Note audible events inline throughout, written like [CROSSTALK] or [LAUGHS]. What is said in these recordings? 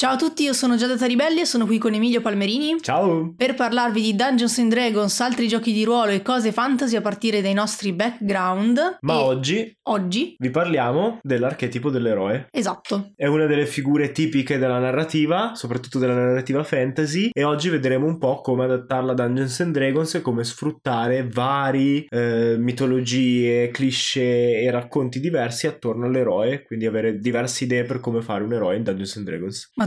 Ciao a tutti, io sono Giada Taribelli e sono qui con Emilio Palmerini Ciao! per parlarvi di Dungeons and Dragons, altri giochi di ruolo e cose fantasy a partire dai nostri background. Ma E oggi oggi, vi parliamo dell'archetipo dell'eroe. esatto, È una delle figure tipiche della narrativa, soprattutto della narrativa fantasy, e oggi vedremo un po' come adattarla a Dungeons and Dragons e come sfruttare vari eh, mitologie, cliché e racconti diversi attorno all'eroe, quindi avere diverse idee per come fare un eroe in Dungeons and Dragons. ma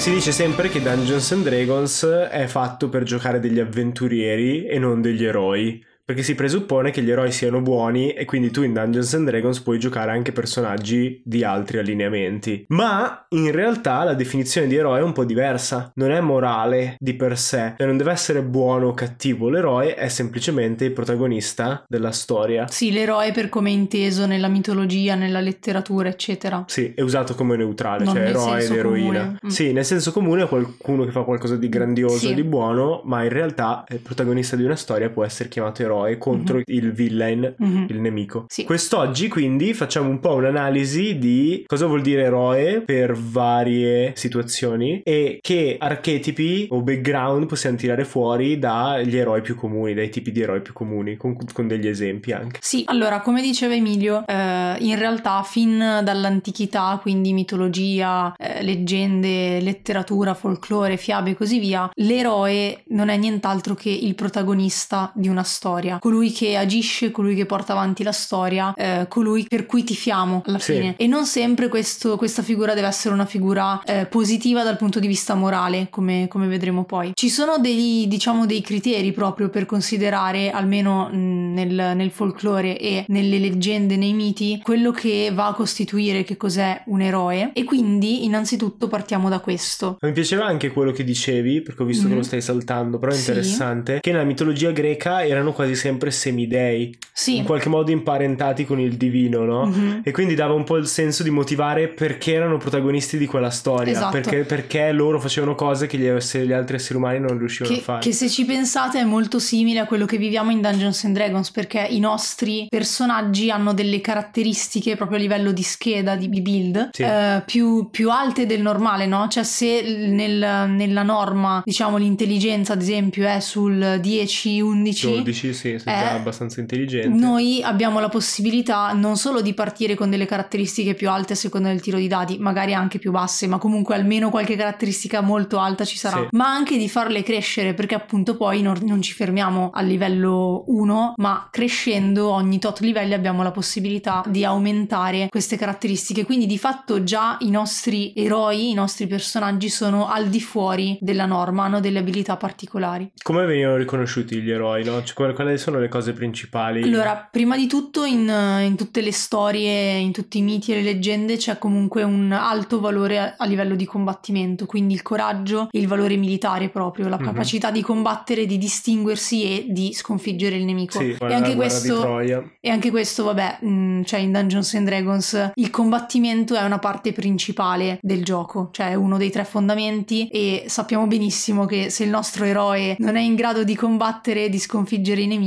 Si dice sempre che Dungeons and Dragons è fatto per giocare degli avventurieri e non degli eroi. Perché si presuppone che gli eroi siano buoni e quindi tu in Dungeons and Dragons puoi giocare anche personaggi di altri allineamenti. Ma in realtà la definizione di eroe è un po' diversa. Non è morale di per sé. Cioè non deve essere buono o cattivo. L'eroe è semplicemente il protagonista della storia. Sì, l'eroe per come è inteso nella mitologia, nella letteratura, eccetera. Sì, è usato come neutrale, Non cioè eroe ed eroina. Mm. Sì, nel senso comune è qualcuno che fa qualcosa di grandioso Sì. di buono, ma in realtà il protagonista di una storia può essere chiamato eroe contro Mhm. il villain, Mhm. il nemico. Sì. Quest'oggi quindi facciamo un po' un'analisi di cosa vuol dire eroe per varie situazioni e che archetipi o background possiamo tirare fuori dagli eroi più comuni, dai tipi di eroi più comuni, con, con degli esempi anche. Sì, allora, come diceva Emilio, eh, in realtà fin dall'antichità, quindi mitologia, eh, leggende, letteratura, folklore, fiabe e così via, l'eroe non è nient'altro che il protagonista di una storia, colui che agisce, colui che porta avanti la storia, eh, colui per cui tifiamo alla Sì. fine. E non sempre questo- questa figura deve essere una figura eh, positiva dal punto di vista morale, come, come vedremo poi. Ci sono dei, diciamo, dei criteri proprio per considerare, almeno mh, nel, nel folklore e nelle leggende, nei miti, quello che va a costituire che cos'è un eroe. E quindi, innanzitutto, partiamo da questo. Mi piaceva anche quello che dicevi, perché ho visto che Mhm. lo stai saltando, però è Sì. interessante, che nella mitologia greca erano quasi sempre semidei, Sì. in qualche modo imparentati con il divino, no? Mhm. E quindi dava un po' il senso di motivare perché erano protagonisti di quella storia, Esatto. perché, perché loro facevano cose che gli, gli altri esseri umani non riuscivano Che, a fare. che se ci pensate è molto simile a quello che viviamo in Dungeons and Dragons perché i nostri personaggi hanno delle caratteristiche proprio a livello di scheda, di di build, Sì. eh, più, più alte del normale, no? Cioè se nel- nella norma, diciamo, l'intelligenza ad esempio è sul 10-11, 12, sì, sei già Eh, abbastanza intelligente. noi abbiamo la possibilità non solo di partire con delle caratteristiche più alte a seconda del tiro di dadi, magari anche più basse, ma comunque almeno qualche caratteristica molto alta ci sarà, Sì. ma anche di farle crescere perché appunto poi non, non ci fermiamo al livello 1, ma crescendo ogni tot livelli abbiamo la possibilità di aumentare queste caratteristiche. Quindi di fatto già i nostri eroi, i nostri personaggi sono al di fuori della norma, hanno delle abilità particolari. Come venivano riconosciuti gli eroi, no? Cioè, quali, quali sono le cose principali? Allora, prima di tutto in, in tutte le storie, in tutti i miti e le leggende c'è comunque un alto valore a, a livello di combattimento, quindi il coraggio e il valore militare proprio, la Mhm. capacità di combattere, di distinguersi e di sconfiggere il nemico. Sì, e, anche questo, e anche questo, vabbè, mh, cioè in Dungeons and Dragons il combattimento è una parte principale del gioco, cioè è uno dei tre fondamenti e sappiamo benissimo che se il nostro eroe non è in grado di combattere di sconfiggere i nemici,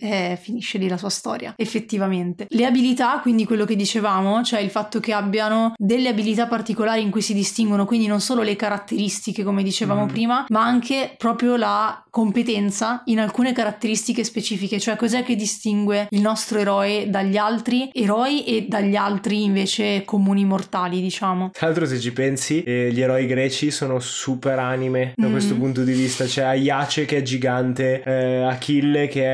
eh, finisce lì la sua storia, effettivamente. Le abilità, quindi quello che dicevamo, cioè il fatto che abbiano delle abilità particolari in cui si distinguono, quindi non solo le caratteristiche, come dicevamo Mhm. prima, ma anche proprio la competenza in alcune caratteristiche specifiche, cioè cos'è che distingue il nostro eroe dagli altri eroi e dagli altri invece comuni mortali, diciamo. Tra l'altro, se ci pensi, eh, gli eroi greci sono super anime da Mm. questo punto di vista. C'è Aiace che è gigante, eh, Achille che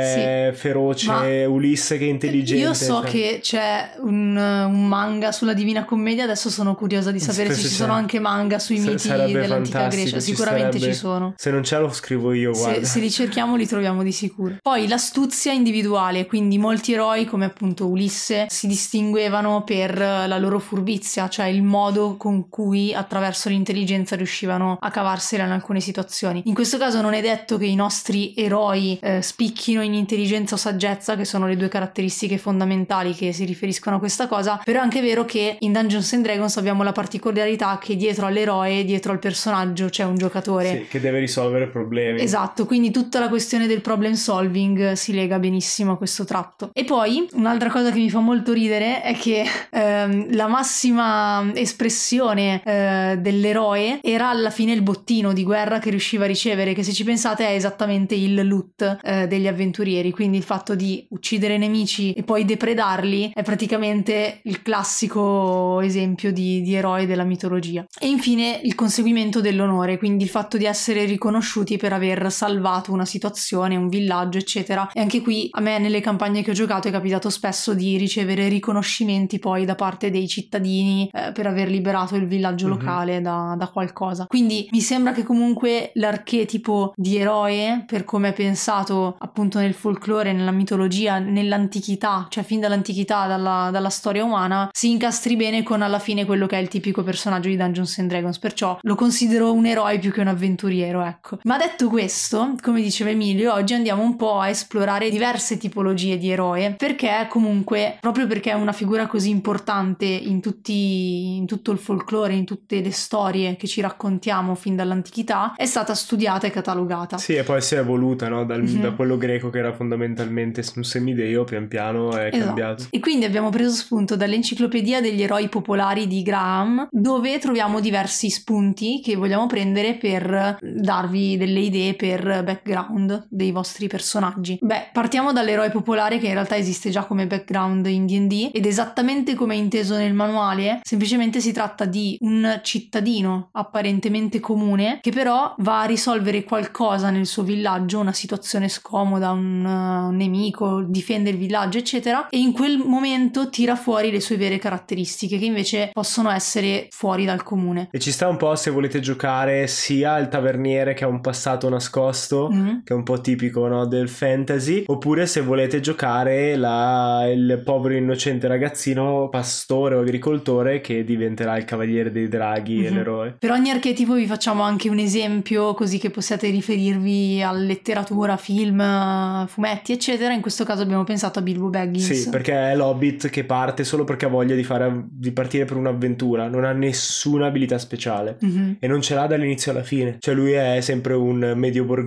è feroce, Ma Ulisse che è intelligente. Io so cioè- che c'è un, un manga sulla Divina Commedia, adesso sono curiosa di sapere se Spesso ci c'è. sono anche manga sui Sa- miti dell'antica Grecia, ci sicuramente sarebbe. ci sono. Se non ce lo scrivo io, Sì, guarda. Se li cerchiamo li troviamo di sicuro. Poi l'astuzia individuale, quindi molti eroi come appunto Ulisse si distinguevano per la loro furbizia, cioè il modo con cui attraverso l'intelligenza riuscivano a cavarsela in alcune situazioni. In questo caso non è detto che i nostri eroi eh, spicchino in intelligenza o saggezza, che sono le due caratteristiche fondamentali che si riferiscono a questa cosa, però è anche vero che in Dungeons and Dragons abbiamo la particolarità che dietro all'eroe, dietro al personaggio c'è un giocatore. Sì, che deve risolvere problemi. Esatto, quindi tutta la questione del problem solving si lega benissimo a questo tratto. E poi un'altra cosa che mi fa molto ridere è che ehm, la massima espressione eh, dell'eroe era alla fine il bottino di guerra che riusciva a ricevere, che se ci pensate è esattamente il loot eh, degli avventurieri, quindi il fatto di uccidere nemici e poi depredarli è praticamente il classico esempio di, di eroe della mitologia. E infine il conseguimento dell'onore, quindi il fatto di essere riconosciuti per aver salvato una situazione, un villaggio, eccetera. E anche qui a me nelle campagne che ho giocato è capitato spesso di ricevere riconoscimenti poi da parte dei cittadini eh, per aver liberato il villaggio Mhm. locale da, da qualcosa. Quindi mi sembra che comunque l'archetipo di eroe, per come è pensato appunto nel folklore, nella mitologia, nell'antichità, cioè fin dall'antichità, dalla, dalla storia umana, si incastri bene con alla fine quello che è il tipico personaggio di Dungeons and Dragons. Perciò lo considero un eroe più che un avventuriero, ecco. Ma detto questo, come diceva Emilio, oggi andiamo un po' a esplorare diverse tipologie di eroe, perché comunque, proprio perché è una figura così importante in, tutti, in tutto il folklore, in tutte le storie che ci raccontiamo fin dall'antichità, è stata studiata e catalogata. Sì, e poi si è evoluta, no? Dal- Mhm. Da quello greco che era fondamentalmente un semideo, pian piano è Esatto. cambiato. E quindi abbiamo preso spunto dall'enciclopedia degli eroi popolari di Graham, dove troviamo diversi spunti che vogliamo prendere per darvi delle idee per background dei vostri personaggi. Beh, partiamo dall'eroe popolare che in realtà esiste già come background in D&D ed esattamente come è inteso nel manuale, semplicemente si tratta di un cittadino apparentemente comune che però va a risolvere qualcosa nel suo villaggio, una situazione scomoda, un, uh, un nemico, difende il villaggio, eccetera, e in quel momento tira fuori le sue vere caratteristiche che invece possono essere fuori dal comune. E ci sta un po' se volete giocare sia il taverniere che ha un passato nascosto, Mhm. che è un po' tipico no, del fantasy, oppure se volete giocare la- il povero innocente ragazzino pastore o agricoltore che diventerà il cavaliere dei draghi e Mhm. l'eroe. Per ogni archetipo vi facciamo anche un esempio così che possiate riferirvi a letteratura, film, fumetti, eccetera. In questo caso abbiamo pensato a Bilbo Baggins. Sì, perché è l'hobbit che parte solo perché ha voglia di, fare, di partire per un'avventura, non ha nessuna abilità speciale. Mhm. E non ce l'ha dall'inizio alla fine. Cioè, lui è sempre un medio borghese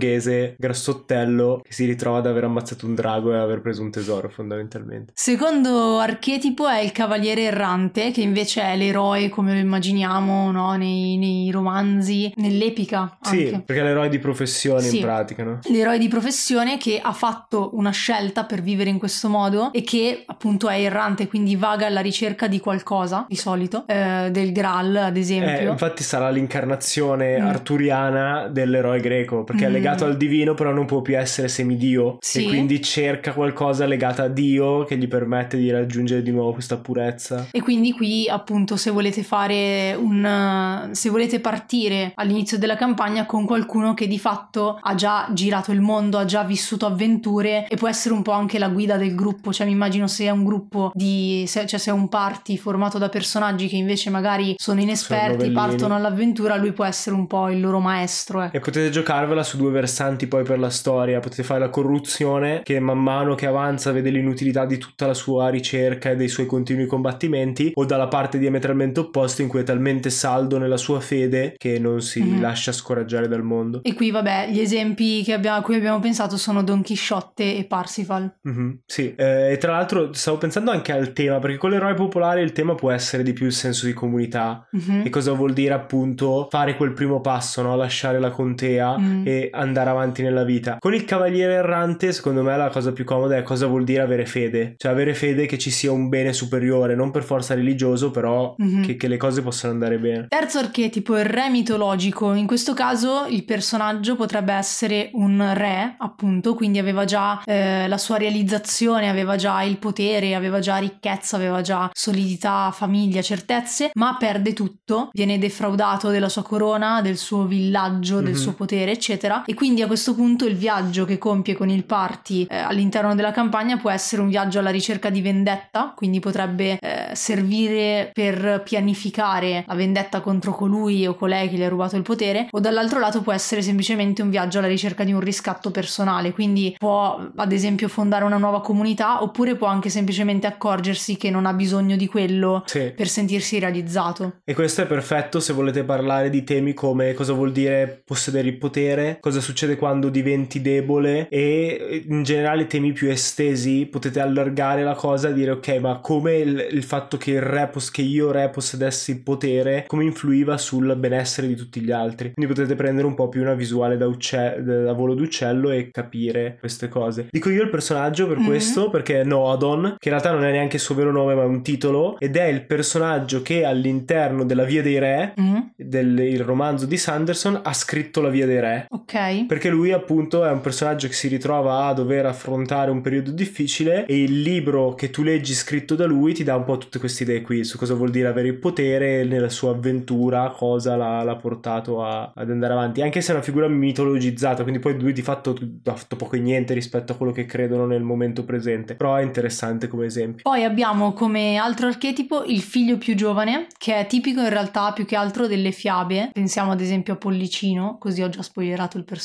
grassottello che si ritrova ad aver ammazzato un drago e aver preso un tesoro, fondamentalmente. Secondo archetipo è il cavaliere errante, che invece è l'eroe come lo immaginiamo no? nei, nei romanzi, nell'epica Sì, anche. perché è l'eroe di professione Sì. in pratica, no? L'eroe di professione che ha fatto una scelta per vivere in questo modo e che appunto è errante, quindi vaga alla ricerca di qualcosa, di solito, eh, del Graal ad Eh, esempio. infatti sarà l'incarnazione Mm. arturiana dell'eroe greco, perché è Mm. Legato al divino, però non può più essere semidio. Sì. E quindi cerca qualcosa legato a Dio che gli permette di raggiungere di nuovo questa purezza. E quindi qui appunto se volete fare un se volete partire all'inizio della campagna con qualcuno che di fatto ha già girato il mondo, ha già vissuto avventure e può essere un po' anche la guida del gruppo, cioè mi immagino se è un gruppo di se, cioè se è un party formato da personaggi che invece magari sono inesperti, novellini. partono all'avventura, lui può essere un po' il loro maestro, ecco. E potete giocarvela su due versanti poi per la storia. Potete fare la corruzione che man mano che avanza vede l'inutilità di tutta la sua ricerca e dei suoi continui combattimenti, o dalla parte diametralmente opposta in cui è talmente saldo nella sua fede che non si Mhm. lascia scoraggiare dal mondo. E qui vabbè, gli esempi che abbiamo- a cui abbiamo pensato sono Don Chisciotte e Parsifal. Mhm, sì, Eh, e tra l'altro stavo pensando anche al tema, perché con l'eroe popolare il tema può essere di più il senso di comunità. Mhm. E cosa vuol dire appunto fare quel primo passo, no? lasciare la contea Mm. e andare avanti nella vita. Con il cavaliere errante, secondo me la cosa più comoda è cosa vuol dire avere fede, cioè avere fede che ci sia un bene superiore, non per forza religioso, però Mhm. che, che le cose possano andare bene. Terzo archetipo, il re mitologico. In questo caso il personaggio potrebbe essere un re, appunto, quindi aveva già eh, la sua realizzazione, aveva già il potere, aveva già ricchezza, aveva già solidità, famiglia, certezze, ma perde tutto, viene defraudato della sua corona, del suo villaggio, del Mhm. suo potere, eccetera, e quindi a questo punto il viaggio che compie con il party eh, all'interno della campagna può essere un viaggio alla ricerca di vendetta, quindi potrebbe eh, servire per pianificare la vendetta contro colui o colei che gli ha rubato il potere, o dall'altro lato può essere semplicemente un viaggio alla ricerca di un riscatto personale, quindi può ad esempio fondare una nuova comunità oppure può anche semplicemente accorgersi che non ha bisogno di quello Sì. per sentirsi realizzato. E questo è perfetto se volete parlare di temi come cosa vuol dire possedere il potere, cosa succede quando diventi debole e in generale temi più estesi potete allargare la cosa e dire ok ma come il, il fatto che il re, pos- che io re possedessi il potere come influiva sul benessere di tutti gli altri. Quindi potete prendere un po' più una visuale da, ucce- da volo d'uccello e capire queste cose. Dico io il personaggio per Mhm. questo perché è Noadon, che in realtà non è neanche il suo vero nome ma è un titolo ed è il personaggio che all'interno della Via dei Re Mhm, del il romanzo di Sanderson ha scritto la Via dei Re. Ok. Perché lui appunto è un personaggio che si ritrova a dover affrontare un periodo difficile e il libro che tu leggi scritto da lui ti dà un po' tutte queste idee qui su cosa vuol dire avere il potere nella sua avventura, cosa l'ha, l'ha portato a- ad andare avanti, anche se è una figura mitologizzata, quindi poi lui di fatto ha fatto poco e niente rispetto a quello che credono nel momento presente, però è interessante come esempio. Poi abbiamo come altro archetipo il figlio più giovane, che è tipico in realtà più che altro delle fiabe. Pensiamo ad esempio a Pollicino, così ho già spoilerato il personaggio.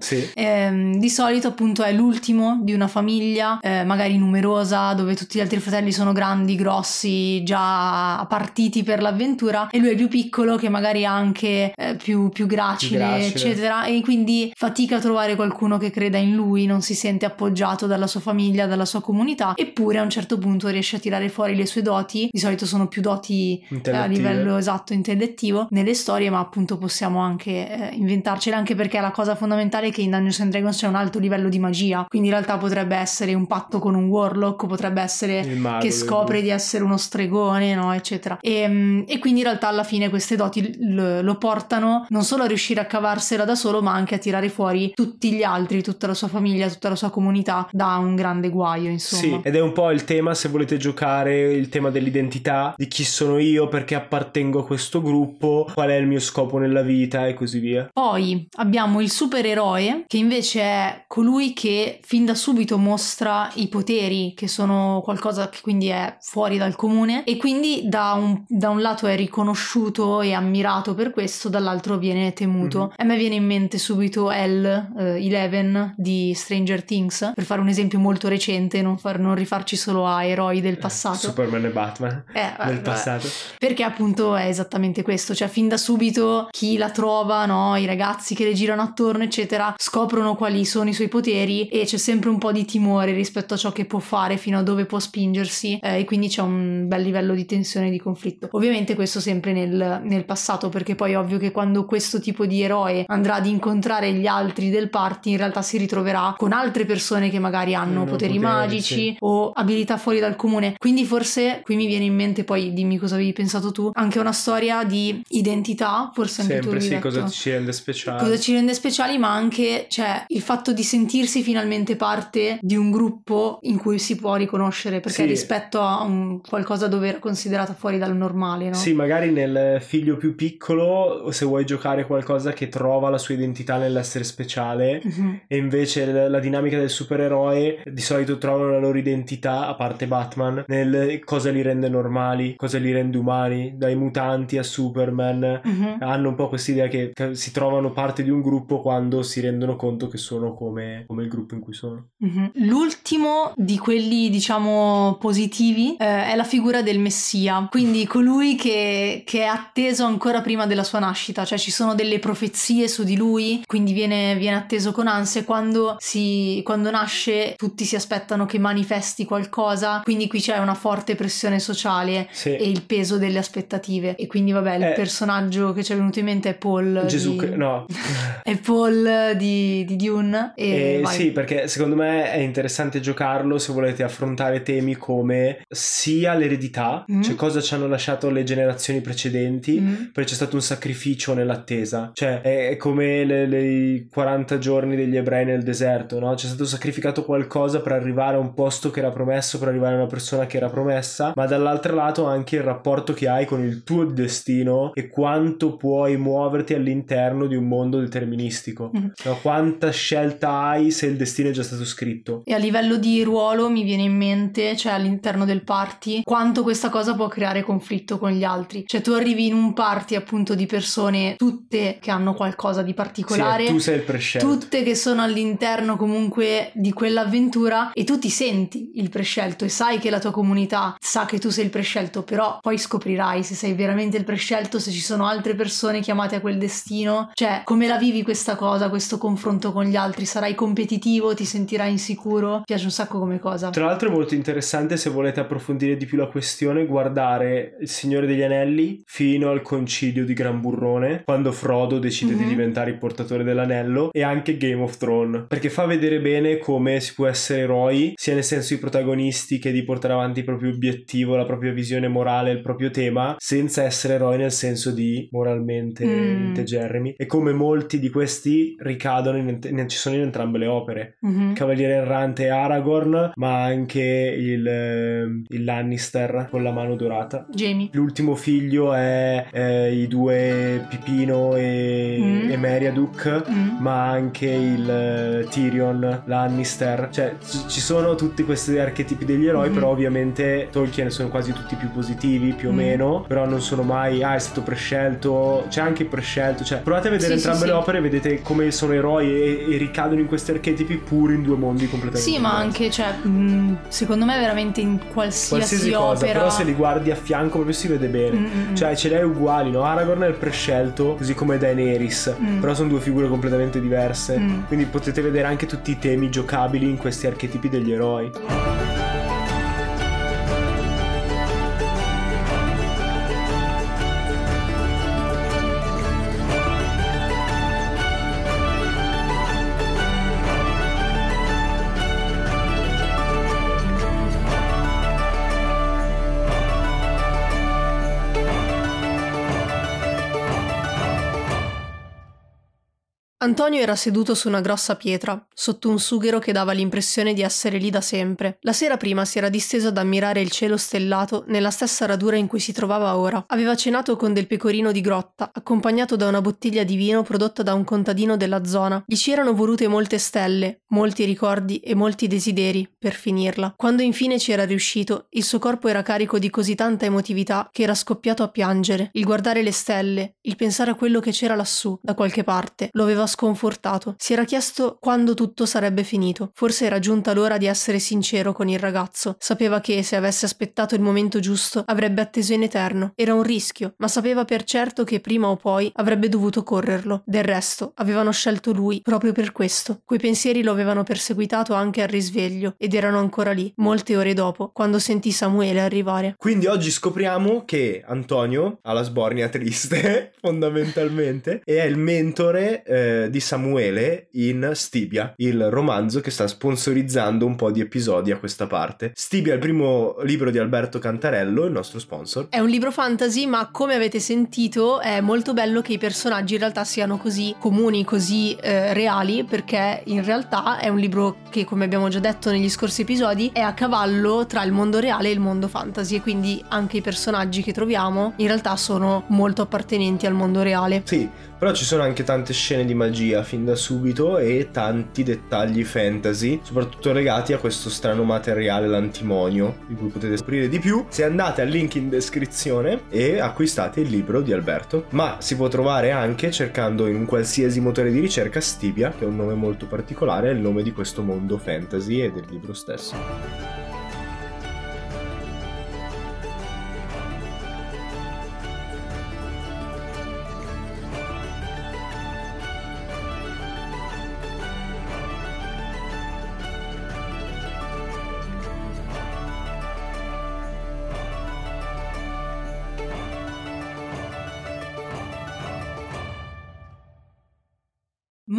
Sì. Ehm, di solito appunto è l'ultimo di una famiglia, eh, magari numerosa, dove tutti gli altri fratelli sono grandi, grossi, già partiti per l'avventura e lui è più piccolo che magari anche eh, più, più gracile, Gracile. eccetera, e quindi fatica a trovare qualcuno che creda in lui, non si sente appoggiato dalla sua famiglia, dalla sua comunità, eppure a un certo punto riesce a tirare fuori le sue doti, di solito sono più doti eh, a livello esatto intellettivo nelle storie ma appunto possiamo anche eh, inventarcele anche perché la cosa fondamentale è che in Dungeons and Dragons c'è un alto livello di magia quindi in realtà potrebbe essere un patto con un warlock potrebbe essere mago che scopre di essere uno stregone no eccetera. E, mm, e quindi in realtà alla fine queste doti l- lo portano non solo a riuscire a cavarsela da solo ma anche a tirare fuori tutti gli altri tutta la sua famiglia tutta la sua comunità da un grande guaio insomma. Sì, ed è un po' il tema, se volete giocare, il tema dell'identità, di chi sono io, perché appartengo a questo gruppo, qual è il mio scopo nella vita e così via. Poi abbiamo il supereroe, che invece è colui che fin da subito mostra i poteri, che sono qualcosa che quindi è fuori dal comune, e quindi da un, da un lato è riconosciuto e ammirato per questo, dall'altro viene temuto. Mhm. A me viene in mente subito L, eh, Eleven di Stranger Things, per fare un esempio molto recente, non, far- non rifarci solo a eroi del passato. Superman e Batman Eh, nel vabbè. passato. Perché appunto è esattamente questo, cioè fin da subito chi la trova, no? i ragazzi che le girano attorno, eccetera, scoprono quali sono i suoi poteri e c'è sempre un po' di timore rispetto a ciò che può fare, fino a dove può spingersi eh, e quindi c'è un bel livello di tensione e di conflitto. Ovviamente questo sempre nel, nel passato, perché poi è ovvio che quando questo tipo di eroe andrà ad incontrare gli altri del party, in realtà si ritroverà con altre persone che magari hanno Hanno poteri, poteri, magici sì. o abilità fuori dal comune. Quindi forse qui mi viene in mente, poi dimmi cosa avevi pensato tu, anche una storia di identità, forse anche tu Sempre avevi sì, cosa ci rende speciale. Cosa ci rende speciali, ma anche cioè, il fatto di sentirsi finalmente parte di un gruppo in cui si può riconoscere, perché Sì. rispetto a un qualcosa dove era considerata fuori dal normale, no? Sì, magari nel figlio più piccolo, se vuoi giocare qualcosa che trova la sua identità nell'essere speciale, Mhm. e invece la, la dinamica del supereroe di solito trovano la loro identità, a parte Batman, nel cosa li rende normali, cosa li rende umani, dai mutanti a Superman. Mhm. Hanno un po' questa idea che, che si trovano parte di un gruppo quando si rendono conto che sono come, come il gruppo in cui sono. Mhm. L'ultimo di quelli, diciamo, positivi eh, è la figura del Messia, quindi colui che, che è atteso ancora prima della sua nascita, cioè ci sono delle profezie su di lui, quindi viene, viene atteso con ansia e quando, si, quando nasce tutti si aspettano che manifesti qualcosa, quindi qui c'è una forte pressione sociale Sì. e il peso delle aspettative e quindi vabbè il Eh. personaggio che ci è venuto in mente è Paul Gesù, di- no. [LAUGHS] è Paul di, di Dune e Eh, sì, perché secondo me è interessante giocarlo se volete affrontare temi come sia l'eredità, Mm. cioè cosa ci hanno lasciato le generazioni precedenti, Mm. perché c'è stato un sacrificio nell'attesa, cioè è, come le, le- i 40 giorni degli ebrei nel deserto, no? C'è stato sacrificato qualcosa per arrivare a un posto che era promesso, per arrivare a una persona che era promessa, ma dall'altro lato anche il rapporto che hai con il tuo destino e quanto puoi muoverti all'interno di un mondo deterministico. Mm. No, quanta scelta hai se il destino è già stato scritto. E a livello di ruolo mi viene in mente, cioè all'interno del party, quanto questa cosa può creare conflitto con gli altri. Cioè tu arrivi in un party appunto di persone tutte che hanno qualcosa di particolare. Sì, tu sei il prescelto. tutte che sono all'interno comunque di quell'avventura e tu ti senti il prescelto e sai che la tua comunità sa che tu sei il prescelto, però poi scoprirai se sei veramente il prescelto, se ci sono altre persone chiamate a quel destino, cioè come la vivi questa cosa, questo confronto con gli altri, sarai competitivo, ti sentirai insicuro, piace un sacco come cosa. Tra l'altro è molto interessante se volete approfondire di più la questione guardare Il Signore degli Anelli fino al concilio di Gran Burrone quando Frodo decide di Mhm. diventare il portatore dell'anello e anche Game of Thrones perché fa vedere bene come si può essere eroi sia nel senso i protagonisti che di portare avanti il proprio obiettivo, la propria visione morale, il proprio tema senza essere eroi nel senso di moralmente Mm. integerrimi e come molti di questi ricadono in, in- ci sono in entrambe le opere Mhm. Cavaliere Errante Aragorn, ma anche il, ehm, il Lannister con la mano dorata. Jamie. L'ultimo figlio è eh, i due Pipino e, Mm. e Meriadoc, Mm. ma anche il eh, Tyrion Lannister. Cioè, ci ci sono tutti questi archetipi degli eroi, Mhm. però ovviamente Tolkien sono quasi tutti più positivi, più o Mm. meno, però non sono mai, ah, è stato prescelto, c'è anche il prescelto. Cioè, provate a vedere Sì, sì, entrambe sì. le opere e vedete come sono eroi e, e ricadono in questi archetipi pur in due mondi completamente Sì, ma diversi. anche, cioè, mh, secondo me veramente in qualsiasi, qualsiasi cosa, opera. però se li guardi a fianco proprio si vede bene. Mm, mm, mm. Cioè, ce li hai uguali, no? Aragorn è il prescelto, così come Daenerys, Mm. però sono due figure completamente diverse. Mm. Quindi potete vedere anche tutti i temi giocabili in questi archetipi degli eroi. Antonio era seduto su una grossa pietra, sotto un sughero che dava l'impressione di essere lì da sempre. La sera prima si era disteso ad ammirare il cielo stellato nella stessa radura in cui si trovava ora. Aveva cenato con del pecorino di grotta, accompagnato da una bottiglia di vino prodotta da un contadino della zona. Gli ci erano volute molte stelle, molti ricordi e molti desideri per finirla. Quando infine ci era riuscito, il suo corpo era carico di così tanta emotività che era scoppiato a piangere. Il guardare le stelle, il pensare a quello che c'era lassù, da qualche parte, lo aveva sconfortato. Si era chiesto quando tutto sarebbe finito. Forse era giunta l'ora di essere sincero con il ragazzo. Sapeva che se avesse aspettato il momento giusto avrebbe atteso in eterno. Era un rischio, ma sapeva per certo che prima o poi avrebbe dovuto correrlo. Del resto, avevano scelto lui proprio per questo. Quei pensieri lo avevano perseguitato anche al risveglio ed erano ancora lì, molte ore dopo, quando sentì Samuele arrivare. Quindi oggi scopriamo che Antonio ha la sbornia triste, [LAUGHS] fondamentalmente, e è il mentore eh, di Samuele in Stibia, il romanzo che sta sponsorizzando un po' di episodi a questa parte. Stibia è il primo libro di Alberto Cantarello, il nostro sponsor. È un libro fantasy, ma come avete sentito è molto bello che i personaggi in realtà siano così comuni, così eh, reali, perché in realtà è un libro che, come abbiamo già detto negli scorsi episodi, è a cavallo tra il mondo reale e il mondo fantasy e quindi anche i personaggi che troviamo in realtà sono molto appartenenti al mondo reale. Sì, però ci sono anche tante scene di magia fin da subito e tanti dettagli fantasy, soprattutto legati a questo strano materiale, l'antimonio, di cui potete scoprire di più se andate al link in descrizione e acquistate il libro di Alberto. Ma si può trovare anche cercando in un qualsiasi motore di ricerca Stibia, che è un nome molto particolare, è il nome di questo mondo fantasy e del libro stesso.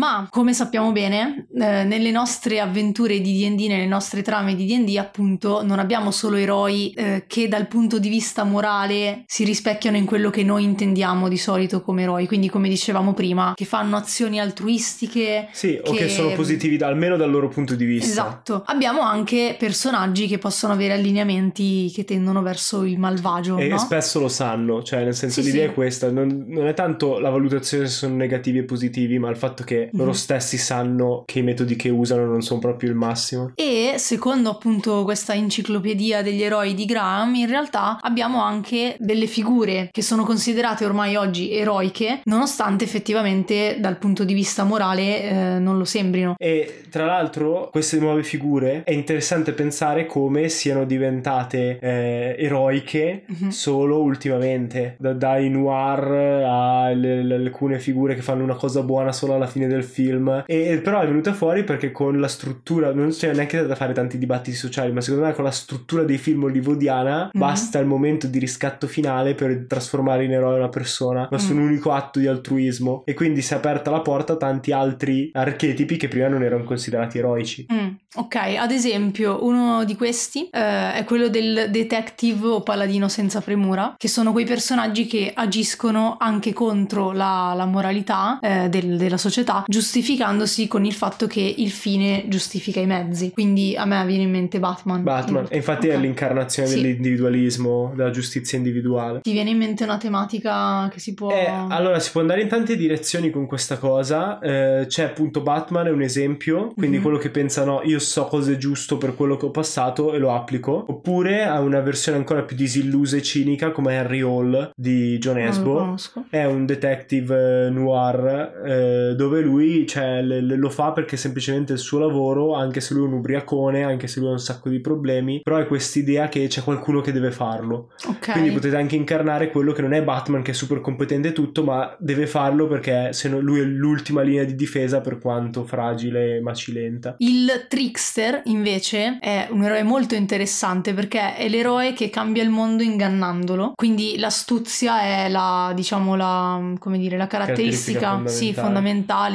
Ma come sappiamo bene, eh, nelle nostre avventure di DD, nelle nostre trame di DD, appunto, non abbiamo solo eroi eh, che dal punto di vista morale si rispecchiano in quello che noi intendiamo di solito come eroi. Quindi, come dicevamo prima, che fanno azioni altruistiche. Sì, o che sono positivi da- almeno dal loro punto di vista. Esatto. Abbiamo anche personaggi che possono avere allineamenti che tendono verso il malvagio. E no? spesso lo sanno, cioè nel senso Sì, l'idea sì. è questa, non, non è tanto la valutazione se sono negativi e positivi, ma il fatto che loro Mhm. stessi sanno che i metodi che usano non sono proprio il massimo. E secondo appunto questa enciclopedia degli eroi di Graham, in realtà abbiamo anche delle figure che sono considerate ormai oggi eroiche, nonostante effettivamente dal punto di vista morale eh, non lo sembrino. E tra l'altro queste nuove figure è interessante pensare come siano diventate eh, eroiche Mhm. solo ultimamente, da, dai noir a le- le- alcune figure che fanno una cosa buona solo alla fine del film. E però è venuta fuori perché con la struttura, non c'è neanche da fare tanti dibattiti sociali, ma secondo me con la struttura dei film hollywoodiana Mhm. basta il momento di riscatto finale per trasformare in eroe una persona, ma su Mm. un unico atto di altruismo. E quindi si è aperta la porta a tanti altri archetipi che prima non erano considerati eroici. Mm, ok, ad esempio uno di questi eh, è quello del detective o paladino senza premura, che sono quei personaggi che agiscono anche contro la, la moralità eh, del- della società, giustificandosi con il fatto che il fine giustifica i mezzi. Quindi a me viene in mente Batman. Batman, e infatti Ok. è l'incarnazione Sì. dell'individualismo, della giustizia individuale. Ti viene in mente una tematica che si può... Eh, allora si può andare in tante direzioni con questa cosa. Eh, c'è appunto Batman, è un esempio, quindi Mhm. quello che pensa no, io so cosa è giusto per quello che ho passato e lo applico. Oppure ha una versione ancora più disillusa e cinica come Harry Hall di John Esbo. È un detective eh, noir eh, dove lui cioè, le- le- lo fa perché semplicemente è il suo lavoro, anche se lui è un ubriacone, anche se lui ha un sacco di problemi, però è quest'idea che c'è qualcuno che deve farlo. Ok. Quindi potete anche incarnare quello che non è Batman che è super competente e tutto, ma deve farlo perché se no lui è l'ultima linea di difesa per quanto fragile e macilenta. Il trickster invece è un eroe molto interessante perché è l'eroe che cambia il mondo ingannandolo. Quindi l'astuzia è la, diciamo, la, come dire, la caratteristica, Caratteristica sì, fondamentale.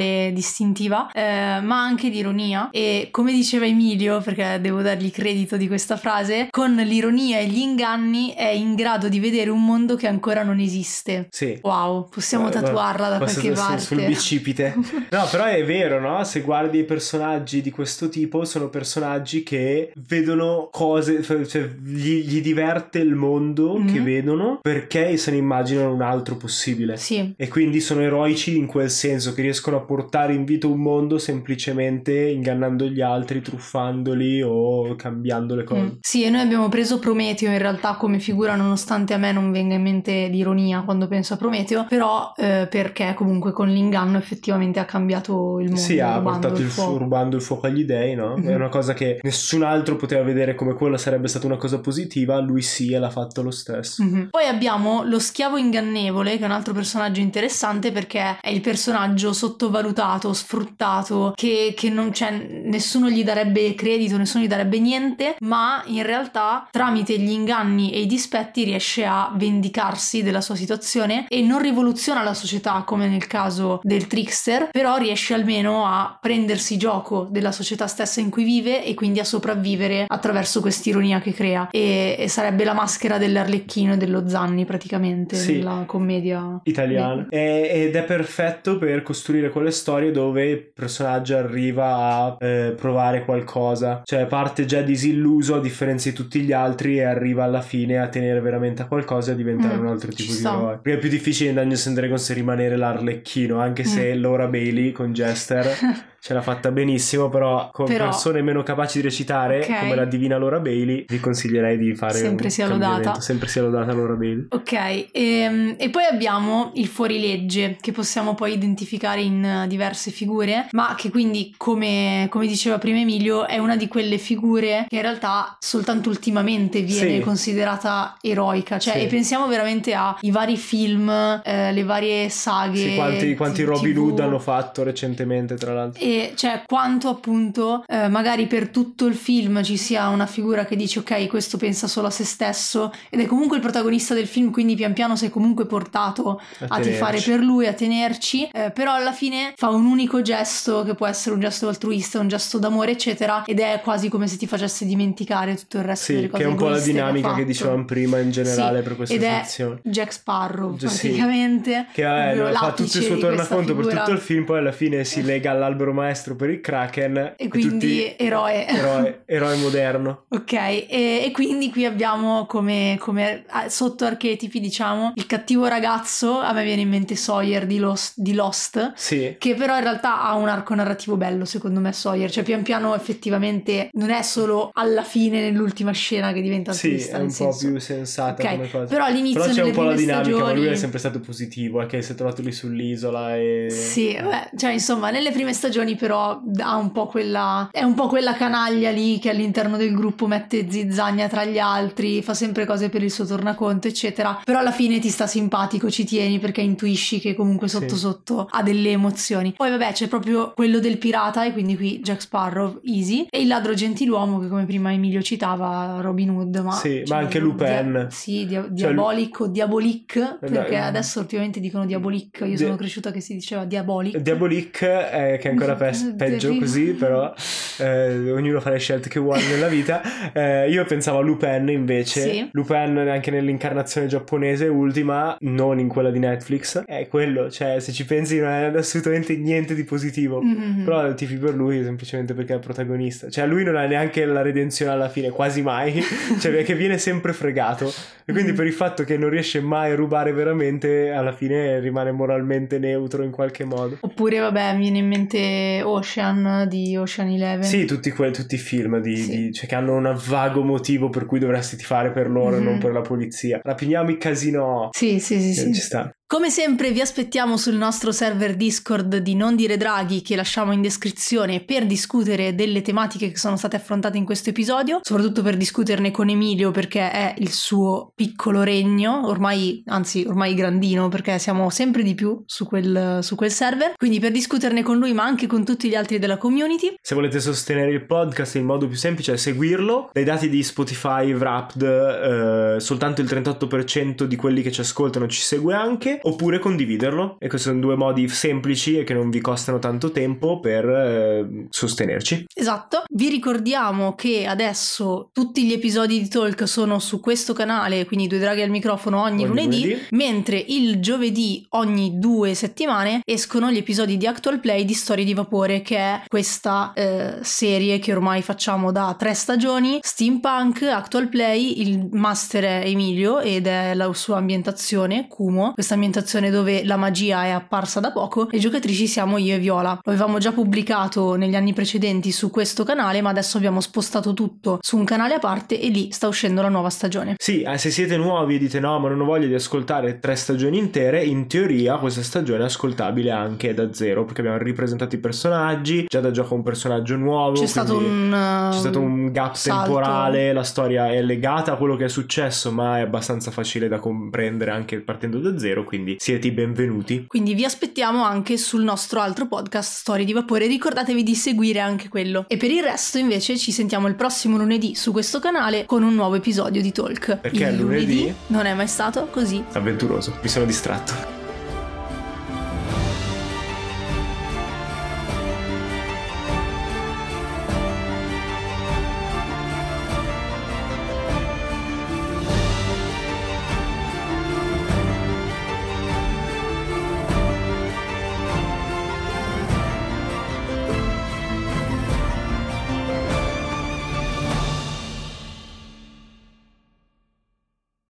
fondamentale, distintiva, eh, ma anche di ironia. E come diceva Emilio, perché devo dargli credito di questa frase, con l'ironia e gli inganni è in grado di vedere un mondo che ancora non esiste. Sì. Wow, possiamo Eh, tatuarla da qualche parte. sul bicipite. [LAUGHS] No, però è vero, no? Se guardi i personaggi di questo tipo, sono personaggi che vedono cose, cioè gli, gli diverte il mondo Mhm. che vedono perché se ne immaginano un altro possibile. Sì, E quindi sono eroici in quel senso che riescono a portare in vita un mondo semplicemente ingannando gli altri, truffandoli o cambiando le cose. Mm. Sì, e noi abbiamo preso Prometeo in realtà come figura, nonostante a me non venga in mente l'ironia quando penso a Prometeo, però eh, perché comunque con l'inganno effettivamente ha cambiato il mondo. Sì, ha portato il, fuoco. fu- rubando il fuoco agli dei, no? Mhm. È una cosa che nessun altro poteva vedere come quella sarebbe stata una cosa positiva, lui sì e l'ha fatto lo stesso. Mhm. Poi abbiamo lo schiavo ingannevole, che è un altro personaggio interessante perché è il personaggio sottovalutato, sfruttato, che, che non c'è, nessuno gli darebbe credito, nessuno gli darebbe niente, ma in realtà tramite gli inganni e i dispetti riesce a vendicarsi della sua situazione e non rivoluziona la società come nel caso del trickster, però riesce almeno a prendersi gioco della società stessa in cui vive e quindi a sopravvivere attraverso quest'ironia che crea. E, e sarebbe la maschera dell'Arlecchino e dello Zanni praticamente Sì. nella commedia Italiana E- ed è perfetto per costruire quelle storie dove il personaggio arriva a eh, provare qualcosa, cioè parte già disilluso a differenza di tutti gli altri e arriva alla fine a tenere veramente a qualcosa e a diventare Mm, un altro tipo di sta. eroe. Perché è più difficile in Dungeons and Dragons rimanere l'arlecchino, anche se Mm. Laura Bailey con Jester [LAUGHS] ce l'ha fatta benissimo, però con Però- persone meno capaci di recitare, Ok. come la divina Laura Bailey, vi consiglierei di fare Sempre un sia lodata. Sempre sia lodata Laura Bailey. Ok, ehm, e, poi abbiamo il fuorilegge che possiamo poi identificare in eh, diverse figure, ma che quindi, come, come diceva prima Emilio, è una di quelle figure che in realtà soltanto ultimamente viene Sì. considerata eroica. Cioè, Sì. e pensiamo veramente ai vari film, eh, le varie saghe. Sì, quanti, quanti Robin. Hood hanno fatto recentemente, tra l'altro. E cioè quanto appunto eh, magari per tutto il film ci sia una figura che dice ok, questo pensa solo a se stesso ed è comunque il protagonista del film, quindi pian piano sei comunque portato a, tifare per lui, a tenerci, eh, però alla fine fa un unico gesto che può essere un gesto altruista, un gesto d'amore, eccetera, ed è quasi come se ti facesse dimenticare tutto il resto Sì, delle cose che è un po' la che dinamica che, fatto. dicevamo prima in generale Sì, per queste ed è sezioni. Jack Sparrow Gi- sì. praticamente Che eh, proprio fa tutto il suo tornaconto questa per tutto il film, poi alla fine si lega all'albero maestro per il Kraken e quindi tutti eroe eroe, eroe moderno. [LAUGHS] Ok, e, e quindi qui abbiamo come, come ah, sotto archetipi, diciamo, il cattivo ragazzo, a me viene in mente Sawyer di Lost, di Lost, Sì, che però in realtà ha un arco narrativo bello, secondo me, Sawyer, cioè pian piano effettivamente non è solo alla fine, nell'ultima scena che diventa sì, è un po' senso. più sensata Ok, come cosa. Però all'inizio Però c'è un po' la dinamica, ma lui stagioni- è sempre stato positivo, è che si è trovato lì sull'isola e... Sì, beh, cioè insomma, nelle prime stagioni però ha un po' quella è un po' quella canaglia lì che all'interno del gruppo mette zizzagna tra gli altri, fa sempre cose per il suo tornaconto, eccetera. Però alla fine ti sta simpatico, ci tieni perché intuisci che comunque sotto Sì. sotto ha delle emozioni. Poi vabbè, c'è proprio quello del pirata e quindi qui Jack Sparrow, easy, e il ladro gentiluomo che come prima Emilio citava Robin Hood, ma Sì, cioè, ma anche Lupin. dia- sì, dia- Cioè, diabolic o diabolic, perché no, adesso ultimamente dicono diabolic, io Di- sono cresciuta che si diceva diabolic. Diabolic, eh, che è ancora pe- peggio così, però eh, ognuno fa le scelte che vuole nella vita. Eh, io pensavo a Lupin invece. Sì. Lupin anche nell'incarnazione giapponese ultima, non in quella di Netflix. È quello, cioè se ci pensi non è assolutamente niente di positivo. Mhm. Però tifi per lui semplicemente perché è il protagonista. Cioè lui non ha neanche la redenzione alla fine, quasi mai. [LAUGHS] cioè perché viene sempre fregato. E quindi Mm. per il fatto che non riesce mai a rubare veramente, alla fine rimane moralmente neutro in qualche modo. Oppure, vabbè, mi viene in mente Ocean di Ocean Eleven. Sì, tutti, que- tutti i film di, Sì. di- cioè, che hanno un vago motivo per cui dovresti tifare per loro e Mhm. non per la polizia. Rapiniamo i casino. Sì, sì, sì, sì. Ci sta. Come sempre vi aspettiamo sul nostro server Discord di Non Dire Draghi che lasciamo in descrizione per discutere delle tematiche che sono state affrontate in questo episodio, soprattutto per discuterne con Emilio perché è il suo piccolo regno, ormai, anzi ormai grandino perché siamo sempre di più su quel, su quel server, quindi per discuterne con lui ma anche con tutti gli altri della community. Se volete sostenere il podcast, il modo più semplice è seguirlo. Dai dati di Spotify Wrapped, eh, soltanto il 38% di quelli che ci ascoltano ci segue anche, oppure condividerlo. E questi sono due modi semplici e che non vi costano tanto tempo per eh, sostenerci. Esatto, vi ricordiamo che adesso tutti gli episodi di Talk sono su questo canale, quindi due draghi al microfono ogni, Ogni lunedì, lunedì. mentre il giovedì ogni due settimane escono gli episodi di Actual Play di Storie di Vapore, che è questa eh, serie che ormai facciamo da tre stagioni, steampunk, Actual Play, il master è Emilio ed è la sua ambientazione, Kumo, questa ambientazione dove la magia è apparsa da poco, le giocatrici siamo io e Viola. Lo avevamo già pubblicato negli anni precedenti su questo canale, ma adesso abbiamo spostato tutto su un canale a parte e lì sta uscendo la nuova stagione. Sì, eh, se siete nuovi e dite no, ma non ho voglia di ascoltare tre stagioni intere, in teoria questa stagione è ascoltabile anche da zero, perché abbiamo ripresentato i personaggi, già da gioco un personaggio nuovo. C'è stato quindi un, uh, C'è stato un gap salto. temporale, la storia è legata a quello che è successo, ma è abbastanza facile da comprendere anche partendo da zero, quindi siete i benvenuti. Quindi vi aspettiamo anche sul nostro altro podcast Storie di Vapore, ricordatevi di seguire anche quello. E per il resto invece ci sentiamo il prossimo lunedì su questo canale con un nuovo episodio di Talk. Perché il lunedì non è mai stato così Avventuroso, mi sono distratto.